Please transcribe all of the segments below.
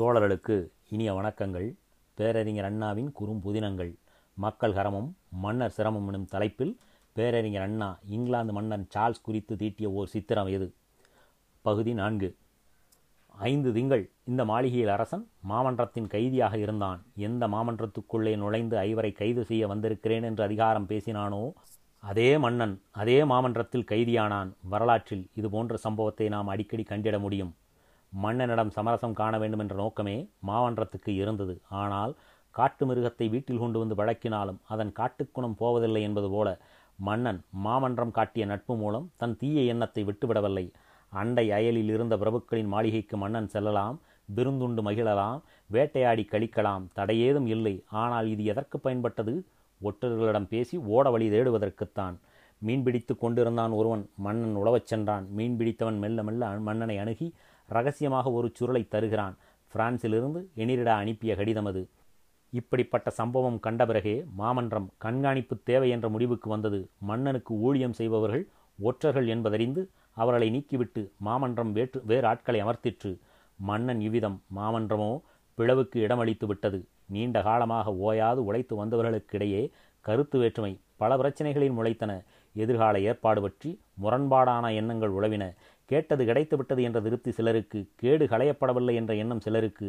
தோழர்களுக்கு இனிய வணக்கங்கள். பேரறிஞர் அண்ணாவின் குறும்புதினங்கள் மக்கள் கரமும் மன்னர் சிரமம் எனும் தலைப்பில் பேரறிஞர் அண்ணா இங்கிலாந்து மன்னன் சார்ல்ஸ் குறித்து தீட்டிய ஓர் சித்திரம் எது? பகுதி நான்கு. ஐந்து திங்கள். இந்த மாளிகையில் அரசன் மாமன்றத்தின் கைதியாக இருந்தான். எந்த மாமன்றத்துக்குள்ளே நுழைந்து ஐவரை கைது செய்ய வந்திருக்கிறேன் என்று அதிகாரம் பேசினானோ அதே மன்னன் அதே மாமன்றத்தில் கைதியானான். வரலாற்றில் இது போன்ற சம்பவத்தை நாம் அடிக்கடி கண்டிட முடியும். மன்னனிடம் சமரசம் காண வேண்டும் என்ற நோக்கமே மாமன்றத்துக்கு இருந்தது. ஆனால் காட்டு மிருகத்தை வீட்டில் கொண்டு வந்து வழக்கினாலும் அதன் காட்டுக்குணம் போவதில்லை என்பது போல மன்னன் மாமன்றம் காட்டிய நட்பு மூலம் தன் தீய எண்ணத்தை விட்டுவிடவில்லை. அண்டை அயலில் இருந்த பிரபுக்களின் மாளிகைக்கு மன்னன் செல்லலாம் விருந்துண்டு மகிழலாம் வேட்டையாடி கழிக்கலாம் தடையேதும் இல்லை. ஆனால் இது எதற்கு பயன்பட்டது? ஒற்றர்களிடம் பேசி ஓட வழி தேடுவதற்குத்தான். மீன் பிடித்து கொண்டிருந்தான் ஒருவன். மன்னன் உழவச் சென்றான். மீன் பிடித்தவன் மெல்ல மெல்ல மன்னனை அணுகி ரகசியமாக ஒரு சுருளை தருகிறான். பிரான்சிலிருந்து எனிரிடா அனுப்பிய கடிதம் அது. இப்படிப்பட்ட சம்பவம் கண்ட பிறகே மாமன்றம் கண்காணிப்பு தேவை என்ற முடிவுக்கு வந்தது. மன்னனுக்கு ஊழியம் செய்பவர்கள் ஒற்றர்கள் என்பதறிந்து அவர்களை நீக்கிவிட்டு மாமன்றம் வேற்று வேறு ஆட்களை அமர்த்திற்று. மன்னன் இவ்விதம் மாமன்றமோ பிளவுக்கு இடமளித்து விட்டது. நீண்ட காலமாக ஓயாது உழைத்து வந்தவர்களுக்கிடையே கருத்து வேற்றுமை பல பிரச்சனைகளில் முளைத்தன. எதிர்கால ஏற்பாடு பற்றி முரண்பாடான எண்ணங்கள் உழவின. கேட்டது கிடைத்துவிட்டது என்ற திருப்தி சிலருக்கு கேடு களையப்படவில்லை என்ற எண்ணம் சிலருக்கு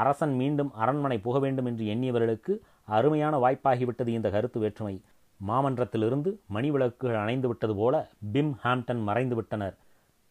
அரசன் மீண்டும் அரண்மனை புக வேண்டும் என்று எண்ணியவர்களுக்கு அருமையான வாய்ப்பாகிவிட்டது இந்த கருத்து வேற்றுமை. மாமன்றத்திலிருந்து மணிவிளக்குகள் அணைந்து விட்டது போல பிம் ஹாம்டன் மறைந்து விட்டனர்.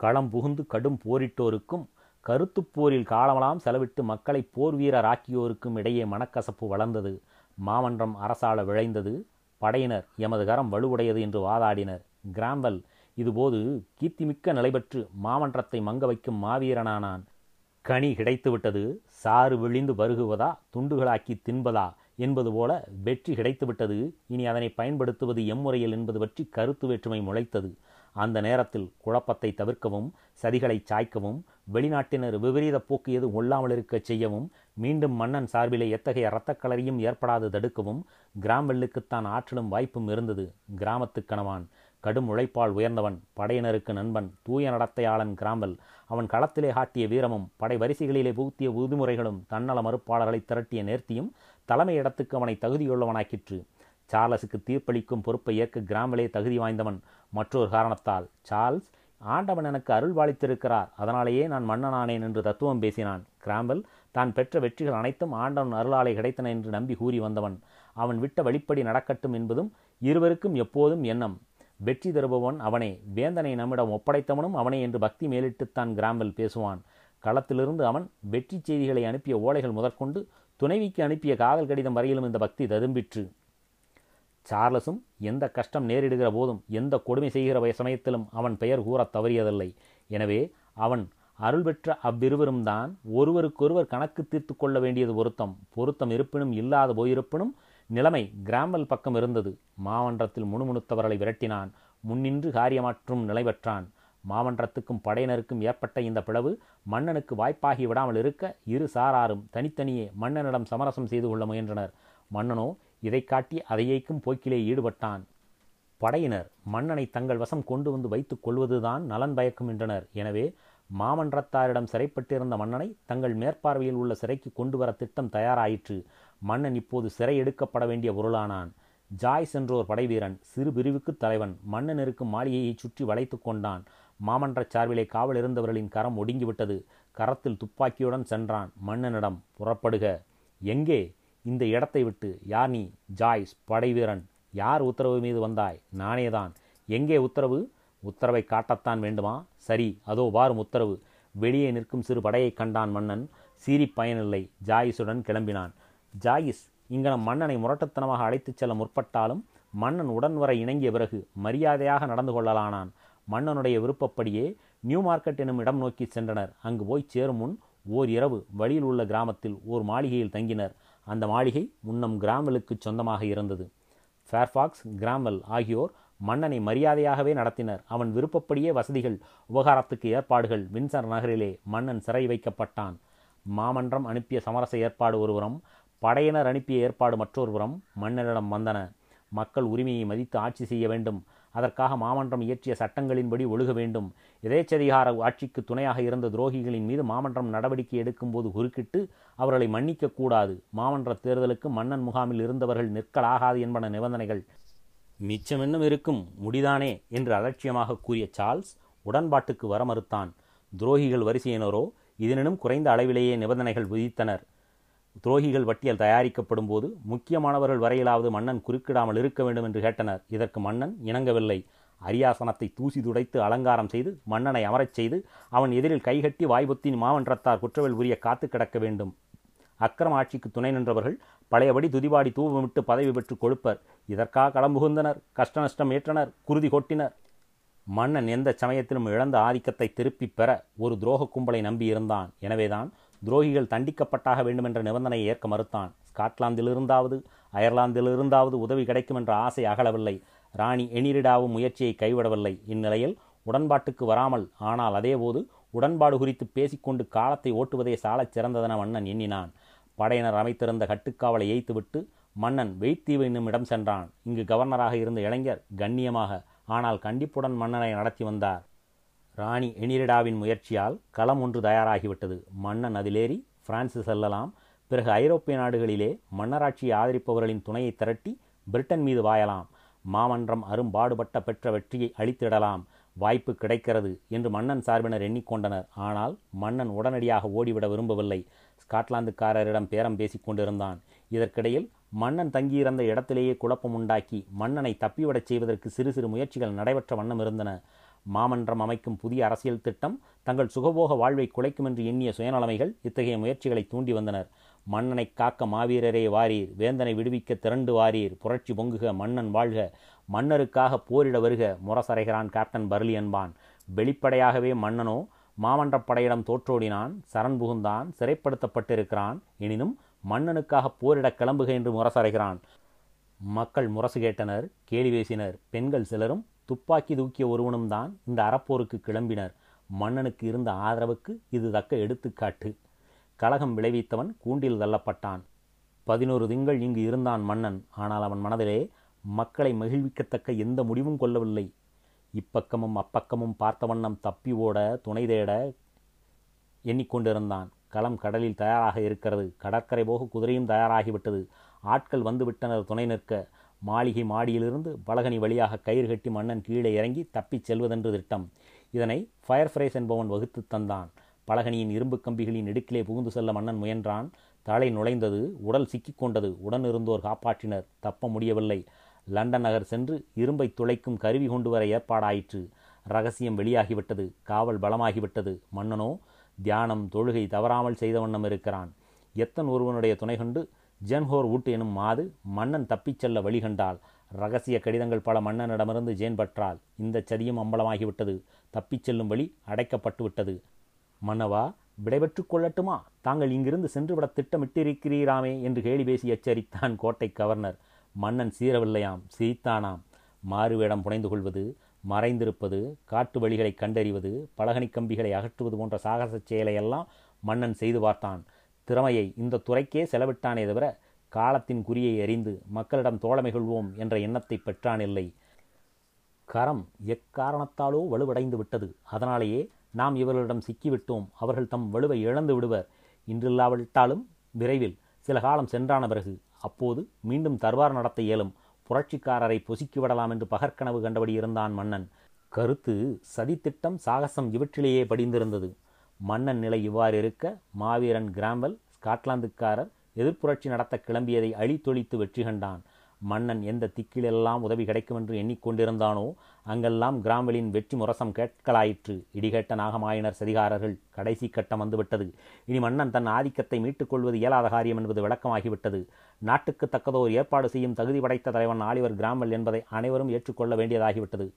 களம் புகுந்து கடும் போரிட்டோருக்கும் கருத்துப் போரில் காலமெல்லாம் செலவிட்டு மக்களை போர் வீரராக்கியோருக்கும் இடையே மனக்கசப்பு வளர்ந்தது. மாமன்றம் அரசாள விளைந்தது படையினர் எமது கரம் வலுவுடையது என்று வாதாடினர். கிராம்வெல் இதுபோது கீர்த்திமிக்க நிலைபெற்று மாமன்றத்தை மங்க வைக்கும் மாவீரனானான். கனி கிடைத்துவிட்டது சாறு விழிந்து வருகுவதா துண்டுகளாக்கி தின்பதா என்பது போல வெற்றி கிடைத்துவிட்டது இனி அதனை பயன்படுத்துவது எம்முறையில் என்பது பற்றி கருத்து வேற்றுமை முளைத்தது. அந்த நேரத்தில் குழப்பத்தை தவிர்க்கவும் சதிகளை சாய்க்கவும் வெளிநாட்டினர் விபரீத போக்கு எதுவும் கொள்ளாமல் இருக்கச் செய்யவும் மீண்டும் மன்னன் சார்பிலே எத்தகைய இரத்தக்களரியும் ஏற்படாது தடுக்கவும் கிராம்வெல்லுக்குத்தான் ஆற்றலும் வாய்ப்பும் இருந்தது. கிராமத்து கணவான் கடும் உழைப்பால் உயர்ந்தவன் படையினருக்கு நண்பன் தூய நடத்தையாளன் கிராம்பல். அவன் களத்திலே காட்டிய வீரமும் படை வரிசைகளிலே புகுத்திய உறுதிமுறைகளும் தன்னல மறுப்பாளர்களை திரட்டிய நேர்த்தியும் தலைமை இடத்துக்கு அவனை தகுதியுள்ளவனாக்கிற்று. சார்லஸுக்கு தீர்ப்பளிக்கும் பொறுப்பை ஏற்க கிராமலே தகுதி வாய்ந்தவன். மற்றொரு காரணத்தால் சார்ல்ஸ் ஆண்டவன் எனக்கு அருள்வாளித்திருக்கிறார் அதனாலேயே நான் மன்னனானேன் என்று தத்துவம் பேசினான். கிராம்பல் தான் பெற்ற வெற்றிகள் அனைத்தும் ஆண்டவன் அருளாலே கிடைத்தன என்று நம்பி கூறி வந்தவன். அவன் விட்ட வழிப்படி நடக்கட்டும் என்பதும் இருவருக்கும் எப்போதும் எண்ணம். வெற்றி தருபவன் அவனே. வேந்தனை நம்மிடம் ஒப்படைத்தவனும் அவனே என்று பக்தி மேலிட்டுத்தான் கிராம்பல் பேசுவான். களத்திலிருந்து அவன் வெற்றி செய்திகளை அனுப்பிய ஓலைகள் முதற்கொண்டு துணைவிக்கு அனுப்பிய காதல் கடிதம் வரையிலும் இந்த பக்தி ததும்பிற்று. சார்லஸும் எந்த கஷ்டம் நேரிடுகிற போதும் எந்த கொடுமை செய்கிற சமயத்திலும் அவன் பெயர் கூறத் தவறியதில்லை. எனவே அவன் அருள் பெற்ற அவ்விருவரும் தான் ஒருவருக்கொருவர் கணக்கு தீர்த்து கொள்ள வேண்டியது பொருத்தம். பொருத்தம் இருப்பினும் இல்லாத போயிருப்பினும் நிலைமை கிராம்பல் பக்கம் இருந்தது. மாமன்றத்தில் முணுமுணுத்தவர்களை விரட்டினான். முன்னின்று காரியமாற்றும் நிலை பெற்றான். மாமன்றத்துக்கும் படையினருக்கும் ஏற்பட்ட இந்த பிளவு மன்னனுக்கு வாய்ப்பாகி விடாமல் இருக்க இரு சாராரும் தனித்தனியே மன்னனிடம் சமரசம் செய்து கொள்ள முயன்றனர். மன்னனோ இதை காட்டி அதையேக்கும் போக்கிலே ஈடுபட்டான். படையினர் மன்னனை தங்கள் வசம் கொண்டு வந்து வைத்துக் கொள்வதுதான் நலன் பயக்கும் என்றனர். எனவே மாமன்றத்தாரிடம் சிறைப்பட்டிருந்த மன்னனை தங்கள் மேற்பார்வையில் உள்ள சிறைக்கு கொண்டு வர திட்டம் தயாராயிற்று. மன்னன் இப்போது சிறை எடுக்கப்பட வேண்டிய பொருளானான். ஜாய்ஸ் என்றோர் படைவீரன் சிறு பிரிவுக்கு தலைவன் மன்னன் இருக்கும் மாளிகையை சுற்றி வளைத்து கொண்டான். மாமன்ற சார்பிலே காவல் இருந்தவர்களின் கரம் ஒடுங்கிவிட்டது. கரத்தில் துப்பாக்கியுடன் சென்றான். மன்னனிடம் புறப்படுக. எங்கே? இந்த இடத்தை விட்டு. யார் நீ? ஜாய்ஸ் படைவீரன். யார் உத்தரவு மீது வந்தாய்? நானேதான். எங்கே உத்தரவு? உத்தரவை காட்டத்தான் வேண்டுமா? சரி அதோ வாரும் உத்தரவு. வெளியே நிற்கும் சிறு படையை கண்டான் மன்னன். சீறி பயனில்லை. ஜாயிஸுடன் கிளம்பினான். ஜாயிஸ் இங்கனம் மன்னனை முரட்டுத்தனமாக அழைத்துச் செல்ல முற்பட்டாலும் மன்னன் உடன் வர இணங்கிய பிறகு மரியாதையாக நடந்து கொள்ளலானான். மன்னனுடைய விருப்பப்படியே நியூ மார்க்கெட் எனும் இடம் நோக்கி சென்றனர். அங்கு போய் சேரும் முன் ஓர் இரவு வழியில் உள்ள கிராமத்தில் ஓர் மாளிகையில் தங்கினர். அந்த மாளிகை முன்னம் கிராம்பலுக்கு சொந்தமாக இருந்தது. ஃபேர்ஃபாக்ஸ் கிராம்பல் ஆகியோர் மன்னனை மரியாதையாகவே நடத்தினர். அவன் விருப்பப்படியே வசதிகள் உபகாரத்துக்கு ஏற்பாடுகள். வின்சர் நகரிலே மன்னன் சிறை வைக்கப்பட்டான். மாமன்றம் அனுப்பிய சமரச ஏற்பாடு ஒருபுறம் படையினர் அனுப்பிய ஏற்பாடு மற்றொருபுறம் மன்னனிடம் வந்தன. மக்கள் உரிமையை மதித்து ஆட்சி செய்ய வேண்டும். அதற்காக மாமன்றம் இயற்றிய சட்டங்களின்படி ஒழுக வேண்டும். எதேச்சதிகார ஆட்சிக்கு துணையாக இருந்த துரோகிகளின் மீது மாமன்றம் நடவடிக்கை எடுக்கும்போது குறுக்கிட்டு அவர்களை மன்னிக்கக்கூடாது மாமன்ற தேர்தலுக்கு மன்னன் முகாமில் இருந்தவர்கள் நிற்கலாகாது என்பன நிபந்தனைகள். மிச்சமென்னும் இருக்கும் முடிதானே என்று அலட்சியமாக கூறிய சார்ல்ஸ் உடன்பாட்டுக்கு வர மறுத்தான் துரோகிகள் வரிசையினரோ இதனினும் குறைந்த அளவிலேயே நிபந்தனைகள் விதித்தனர். துரோகிகள் பட்டியல் தயாரிக்கப்படும் போது முக்கியமானவர்கள் வரையிலாவது மன்னன் குறுக்கிடாமல் இருக்க வேண்டும் என்று கேட்டனர். இதற்கு மன்னன் இணங்கவில்லை. அரியாசனத்தை தூசி துடைத்து அலங்காரம் செய்து மன்னனை அமரச் செய்து அவன் எதிரில் கைகட்டி வாய்புத்தின் மாமன்றத்தார் குற்றவில் உரிய காத்து கிடக்க வேண்டும். அக்கிரம ஆட்சிக்கு துணை நின்றவர்கள் பழையபடி துதிபாடி தூவமிட்டு பதவி பெற்று கொடுப்பர் இதற்காக களம்புகுந்தனர் கஷ்ட நஷ்டம் ஏற்றனர் குருதி கொட்டினர். மன்னன் எந்த சமயத்திலும் இழந்த ஆதிக்கத்தை திருப்பிப் பெற ஒரு துரோக கும்பலை நம்பியிருந்தான் எனவேதான் துரோகிகள் தண்டிக்கப்பட்டாக வேண்டுமென்ற நிபந்தனையை ஏற்க மறுத்தான். ஸ்காட்லாந்திலிருந்தாவது அயர்லாந்திலிருந்தாவது உதவி கிடைக்கும் என்ற ஆசை அகலவில்லை. ராணி எனிரிடாவும் முயற்சியை கைவிடவில்லை. இந்நிலையில் உடன்பாட்டுக்கு வராமல் ஆனால் அதேபோது உடன்பாடு குறித்து பேசிக்கொண்டு காலத்தை ஓட்டுவதே சாலச் சிறந்ததென மன்னன் எண்ணினான். படையினர் அமைத்திருந்த கட்டுக்காவலை ஏய்த்துவிட்டு மன்னன் வெய்த்தீவு என்னும் இடம் சென்றான். இங்கு கவர்னராக இருந்த இளைஞர் கண்ணியமாக ஆனால் கண்டிப்புடன் மன்னனை நடத்தி வந்தார். ராணி எனிரிடாவின் முயற்சியால் களம் ஒன்று தயாராகிவிட்டது. மன்னன் அதிலேறி பிரான்சு செல்லலாம். பிறகு ஐரோப்பிய நாடுகளிலே மன்னராட்சியை ஆதரிப்பவர்களின் துணையை திரட்டி பிரிட்டன் மீது வாயலாம். மாமன்றம் அரும்பாடுபட்ட பெற்ற வெற்றியை அளித்திடலாம் வாய்ப்பு கிடைக்கிறது என்று மன்னன் சார்பினர் எண்ணிக்கொண்டனர். ஆனால் மன்னன் உடனடியாக ஓடிவிட விரும்பவில்லை. ஸ்காட்லாந்துக்காரரிடம் பேரம் பேசிக் கொண்டிருந்தான். இதற்கிடையில் மன்னன் தங்கியிருந்த இடத்திலேயே குழப்பம் உண்டாக்கி மன்னனை தப்பிவிடச் செய்வதற்கு சிறு சிறு முயற்சிகள் நடைபெற்ற வண்ணம் இருந்தன. மாமன்றம் அமைக்கும் புதிய அரசியல் திட்டம் தங்கள் சுகபோக வாழ்வை குலைக்கும் என்று எண்ணிய சுயநலமைகள் இத்தகைய முயற்சிகளை தூண்டி வந்தனர். மன்னனை காக்க மாவீரரே வாரீர் வேந்தனை விடுவிக்க திரண்டு வாரீர் புரட்சி பொங்குக மன்னன் வாழ்க மன்னருக்காக போரிட வருக முரசரைகிறான் கேப்டன் பர்லி என்பான். வெளிப்படையாகவே மன்னனோ மாமன்றப் படையிடம் தோற்றோடினான் சரண் புகுந்தான் சிறைப்படுத்தப்பட்டிருக்கிறான் எனினும் மன்னனுக்காக போரிட கிளம்புக என்று முரசறைகிறான். மக்கள் முரசு கேட்டனர் கேலி பேசினர் பெண்கள் சிலரும் துப்பாக்கி தூக்கிய ஒருவனும் தான் இந்த அறப்போருக்கு கிளம்பினர். மன்னனுக்கு இருந்த ஆதரவுக்கு இது தக்க எடுத்துக்காட்டு. கலகம் விளைவித்தவன் கூண்டில் தள்ளப்பட்டான். பதினோரு திங்கள் இங்கு இருந்தான் மன்னன் ஆனால் அவன் மனதிலே மக்களை மகிழ்விக்கத்தக்க எந்த முடிவும் கொள்ளவில்லை. இப்பக்கமும் அப்பக்கமும் பார்த்த வண்ணம் தப்பி ஓட துணை தேட எண்ணிக்கொண்டிருந்தான். களம் கடலில் தயாராக இருக்கிறது. கடற்கரை போக குதிரையும் தயாராகிவிட்டது. ஆட்கள் வந்துவிட்டனர் துணை நிற்க. மாளிகை மாடியிலிருந்து பலகனி வழியாக கயிறு கட்டி மன்னன் கீழே இறங்கி தப்பிச் செல்வதென்று திட்டம். இதனை ஃபயர் ஃப்ரைஸ் என்பவன் வகுத்து தந்தான். பலகனியின் இரும்பு கம்பிகளின் இடுக்கிலே புகுந்து செல்ல மன்னன் முயன்றான். தலை நுழைந்தது உடல் சிக்கிக்கொண்டது உடனிருந்தோர் காப்பாற்றினர். தப்ப முடியவில்லை. லண்டன் நகர் சென்று இரும்பை துளைக்கும் கருவி கொண்டு வர ஏற்பாடாயிற்று. ரகசியம் வெளியாகிவிட்டது. காவல் பலமாகிவிட்டது. மன்னனோ தியானம் தொழுகை தவறாமல் செய்த வண்ணம் இருக்கிறான். எத்தன் ஒருவனுடைய துணை கொண்டு ஜென்ஹோர் வூட் எனும் மாது மன்னன் தப்பிச் செல்ல வழிகண்டாள் ரகசிய கடிதங்கள் பல மன்னனிடமிருந்து ஜேன் பற்றாள். இந்த சதியும் அம்பலமாகிவிட்டது. தப்பிச் செல்லும் வழி அடைக்கப்பட்டு விட்டது மன்னவா விடைபெற்றுக் கொள்ளட்டுமா? தாங்கள் இங்கிருந்து சென்றுவிட திட்டமிட்டிருக்கிறீராமே என்று கேலி பேசி எச்சரித்தான் கோட்டை கவர்னர். மன்னன் சீரவில்லையாம். சிரித்தானாம் மாறுவேடம் புனைந்து கொள்வது மறைந்திருப்பது காட்டு வழிகளை கண்டறிவது பலகனி கம்பிகளை அகற்றுவது போன்ற சாகச செயலையெல்லாம் மன்னன் செய்து பார்த்தான். திறமையை இந்த துறைக்கே செலவிட்டானே தவிர காலத்தின் குறியை அறிந்து மக்களிடம் தோழமை கொள்வோம் என்ற எண்ணத்தை பெற்றானில்லை. கரம் எக்காரணத்தாலோ வலுவடைந்து விட்டது. அதனாலேயே நாம் இவர்களிடம் சிக்கிவிட்டோம். அவர்கள் தம் வலுவை இழந்து விடுவர். இன்றில்லாவிட்டாலும் விரைவில் சில காலம் சென்றான பிறகு அப்போது மீண்டும் தர்பார் நடத்த இயலும். புரட்சிக்காரரை பொசுக்கிவிடலாம் என்று பகற்கனவு கண்டபடி இருந்தான் மன்னன். கருத்து சதித்திட்டம் சாகசம் இவற்றிலேயே படிந்திருந்தது. மன்னன் நிலை இவ்வாறு இருக்க மாவீரன் கிராம்பல் ஸ்காட்லாந்துக்காரர் எதிர்ப்புரட்சி நடத்த கிளம்பியதை அழித்தொழித்து வெற்றி கண்டான். மன்னன் எந்த திக்கிலெல்லாம் உதவி கிடைக்கும் என்று எண்ணிக்கொண்டிருந்தானோ அங்கெல்லாம் கிராம்பலின் வெற்றி முரசம் கேட்கலாயிற்று. இடிகேட்ட நாகமாயினர் சதிகாரர்கள் கடைசி கட்டம் வந்துவிட்டது. இனி மன்னன் தன் ஆதிக்கத்தை மீட்டுக் கொள்வது இயலாத காரியம் என்பது விளக்கமாகிவிட்டது. நாட்டுக்கு தக்கதோர் ஏற்பாடு செய்யும் தகுதி படைத்த தலைவன் ஆலிவர் கிராம்பல் என்பதை அனைவரும் ஏற்றுக்கொள்ள வேண்டியதாகிவிட்டது.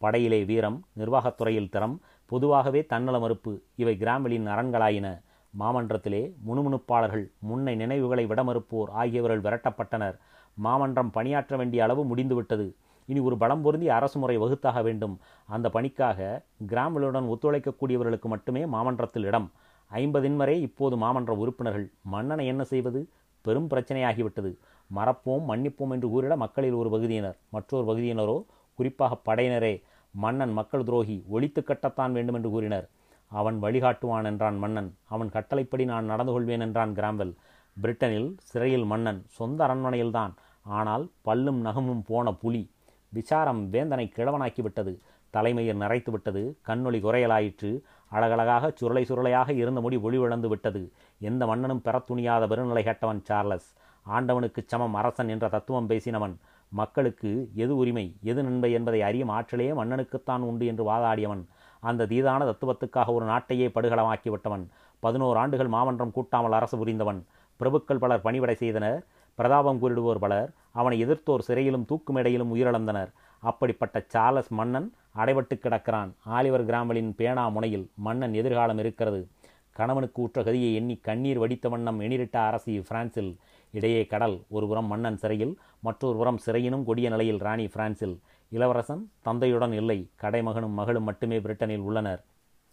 படையிலே வீரம் நிர்வாகத்துறையில் திறம் பொதுவாகவே தன்னல மறுப்பு இவை கிராம்பலின் அரண்களாயின. மாமன்றத்திலே முணுமுணுப்பாளர்கள் முன்னை நினைவுகளை விட மறுப்போர் ஆகியவர்கள் விரட்டப்பட்டனர். மாமன்றம் பணியாற்ற வேண்டிய அளவு முடிந்துவிட்டது. இனி ஒரு பலம் பொருந்தி அரசு முறை வகுத்தாக வேண்டும். அந்த பணிக்காக கிராமங்களுடன் ஒத்துழைக்கக்கூடியவர்களுக்கு மட்டுமே மாமன்றத்தில் இடம். ஐம்பதின் வரை இப்போது மாமன்ற உறுப்பினர்கள். மன்னனை என்ன செய்வது? பெரும் பிரச்சனையாகிவிட்டது. மறப்போம் மன்னிப்போம் என்று கூறிட மக்களில் ஒரு பகுதியினர். மற்றொரு பகுதியினரோ குறிப்பாக படையினரே மன்னன் மக்கள் துரோகி ஒழித்து கட்டத்தான் வேண்டும் என்று கூறினர். அவன் வழிகாட்டுவான் என்றான் மன்னன். அவன் கட்டளைப்படி நான் நடந்து கொள்வேன் என்றான் கிராம்வெல். பிரிட்டனில் சிறையில் மன்னன். சொந்த அரண்மனையில்தான். ஆனால் பல்லும் நகமும் போன புலி. விசாரம் வேந்தனை கிழவனாக்கிவிட்டது. தலைமையில் நரைத்து விட்டது கண்ணொளி குறையலாயிற்று. அழகழகாக சுருளை சுருளையாக இருந்த முடி ஒளிவிழந்து விட்டது எந்த மன்னனும் பெற துணியாத பெருநிலை கேட்டவன் சார்லஸ். ஆண்டவனுக்கு சமம் அரசன் என்ற தத்துவம் பேசினவன். மக்களுக்கு எது உரிமை எது நன்மை என்பதை அறியும் ஆற்றலே மன்னனுக்குத்தான் உண்டு என்று வாதாடியவன். அந்த தீதான தத்துவத்துக்காக ஒரு நாட்டையே படுகளமாக்கிவிட்டவன் பதினோரு ஆண்டுகள் மாமன்றம் கூட்டாமல் அரசு புரிந்தவன். பிரபுக்கள் பலர் பணிவிடை செய்தனர். பிரதாபம் கூறிடுவோர் பலர் அவனை எதிர்த்தோர் சிறையிலும் தூக்குமேடையிலும் உயிரிழந்தனர். அப்படிப்பட்ட சார்லஸ் மன்னன் அடைபட்டு கிடக்கிறான். ஆலிவர் கிராமலின் பேனா முனையில் மன்னன் எதிர்காலம் இருக்கிறது. கணவனுக்கு ஊற்ற கதியை எண்ணி கண்ணீர் வடித்த வண்ணம் எணிரிட்ட அரசி பிரான்சில். இடையே கடல் ஒருபுறம் மன்னன் சிறையில் மற்றொரு புறம் சிறையினும் கொடிய நிலையில் ராணி பிரான்சில். இளவரசன் தந்தையுடன் இல்லை கடைமகனும் மகளும் மட்டுமே பிரிட்டனில் உள்ளனர்.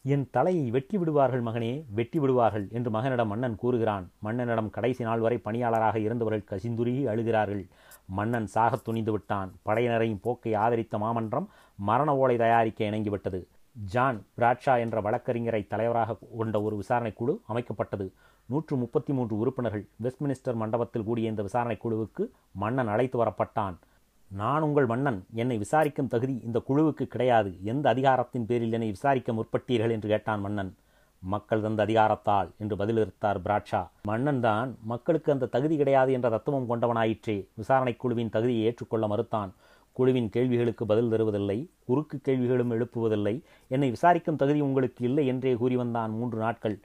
என் தலையை வெட்டி விடுவார்கள் மகனே வெட்டி விடுவார்கள் என்று மகனிடம் மன்னன் கூறுகிறான். மன்னனிடம் கடைசி நாள் வரை பணியாளராக இருந்தவர்கள் கசிந்துருகி அழுகிறார்கள். மன்னன் சாகத் துணிந்து விட்டான். படையினரையும் போக்கை ஆதரித்த மாமன்றம் மரண ஓலை தயாரிக்க இணங்கிவிட்டது. ஜான் பிராட்ஷா என்ற வழக்கறிஞரை தலைவராக கொண்ட ஒரு விசாரணை குழு அமைக்கப்பட்டது. நூற்று முப்பத்தி மூன்று உறுப்பினர்கள் வெஸ்ட்மினிஸ்டர் மண்டபத்தில் கூடிய இந்த விசாரணை குழுவுக்கு மன்னன் அழைத்து வரப்பட்டான். நான் உங்கள் மன்னன். என்னை விசாரிக்கும் தகுதி இந்த குழுவுக்கு கிடையாது. எந்த அதிகாரத்தின் பேரில் என்னை விசாரிக்க முற்பட்டீர்கள் என்று கேட்டான் மன்னன். மக்கள் தந்த அதிகாரத்தால் என்று பதிலளித்தார் பிராட்ஷா மன்னன் தான் மக்களுக்கு அந்த தகுதி கிடையாது என்ற தத்துவம் கொண்டவனாயிற்றே. விசாரணை குழுவின் தகுதியை ஏற்றுக்கொள்ள மறுத்தான். குழுவின் கேள்விகளுக்கு பதில் தருவதில்லை குறுக்கு கேள்விகளும் எழுப்புவதில்லை. என்னை விசாரிக்கும் தகுதி உங்களுக்கு இல்லை என்றே கூறி வந்தான் மூன்று நாட்கள்.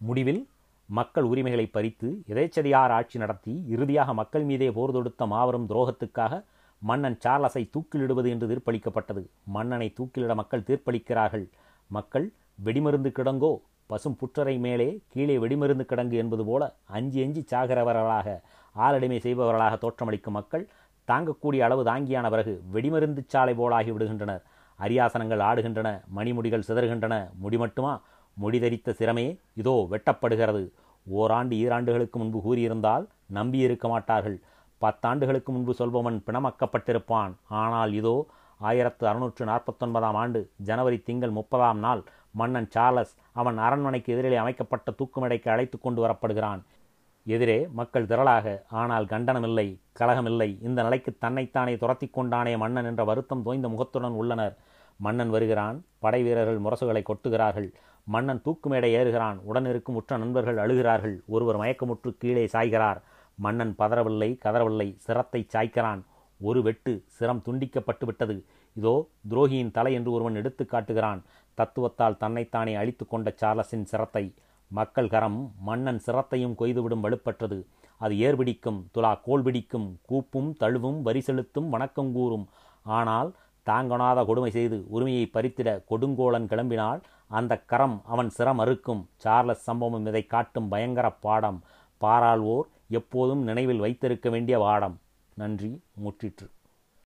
முடிவில் மக்கள் உரிமைகளை பறித்து எதேச்சதியார் ஆட்சி நடத்தி இறுதியாக மக்கள் மீதே போர் தொடுத்த மாபெரும் துரோகத்துக்காக மன்னன் சார்லஸை தூக்கிலிடுவது என்று தீர்ப்பளிக்கப்பட்டது. மன்னனை தூக்கிலிட மக்கள் தீர்ப்பளிக்கிறார்கள். மக்கள் வெடிமருந்து கிடங்கோ பசும் புற்றரை மேலே கீழே வெடிமருந்து கிடங்கு என்பது போல அஞ்சி அஞ்சி சாகிறவர்களாக ஆளடிமை செய்பவர்களாக தோற்றமளிக்கும் மக்கள் தாங்கக்கூடிய அளவு தாங்கியான பிறகு வெடிமருந்து சாலை போலாகி விடுகின்றனர். அரியாசனங்கள் ஆடுகின்றன மணிமுடிகள் சிதறுகின்றன. முடி மட்டுமா? முடிதரித்த சிரமே இதோ வெட்டப்படுகிறது. ஓராண்டு ஈராண்டுகளுக்கு முன்பு கூறியிருந்தால் நம்பியிருக்க மாட்டார்கள். பத்தாண்டுகளுக்கு முன்பு சொல்பவன் பிணமக்கப்பட்டிருப்பான். ஆனால் இதோ ஆயிரத்து அறுநூற்று நாற்பத்தொன்பதாம் ஆண்டு ஜனவரி திங்கள் முப்பதாம் நாள் மன்னன் சார்லஸ் அவன் அரண்மனைக்கு எதிரிலே அமைக்கப்பட்ட தூக்குமடைக்கு அழைத்து கொண்டு வரப்படுகிறான். எதிரே மக்கள் திரளாக ஆனால் கண்டனமில்லை கலகமில்லை இந்த நிலைக்கு தன்னைத்தானே துரத்தி கொண்டானே மன்னன் என்ற வருத்தம் தோய்ந்த முகத்துடன் உள்ளனர். மன்னன் வருகிறான் படை வீரர்கள் முரசுகளை கொட்டுகிறார்கள். மன்னன் தூக்குமேடை ஏறுகிறான் உடனிருக்கும் உற்ற நண்பர்கள் அழுகிறார்கள். ஒருவர் மயக்கமுற்று கீழே சாய்கிறார். மன்னன் பதறவில்லை கதறவில்லை சிரத்தை சாய்க்கிறான். ஒரு வெட்டு சிரம் துண்டிக்கப்பட்டு விட்டது இதோ துரோகியின் தலை என்று ஒருவன் எடுத்து காட்டுகிறான். தத்துவத்தால் தன்னைத்தானே அழித்து கொண்ட சார்லஸின் சிரத்தை. மக்கள் கரம் மன்னன் சிரத்தையும் கொய்துவிடும் வலுப்பற்றது. அது ஏர்பிடிக்கும் துலா கோல் பிடிக்கும் கூப்பும் தழுவும் வரி செலுத்தும் வணக்கம் கூறும். ஆனால் தாங்கொணாத கொடுமை செய்து உரிமையை பறித்திட கொடுங்கோலன் கிளம்பினால் அந்த கரம் அவன் சிரம் அறுக்கும். சார்லஸ் சம்பவம் இதை காட்டும் பயங்கர பாடம். பாராள்வோர் எப்போதும் நினைவில் வைத்திருக்க வேண்டிய வாடம். நன்றி முற்றிற்று.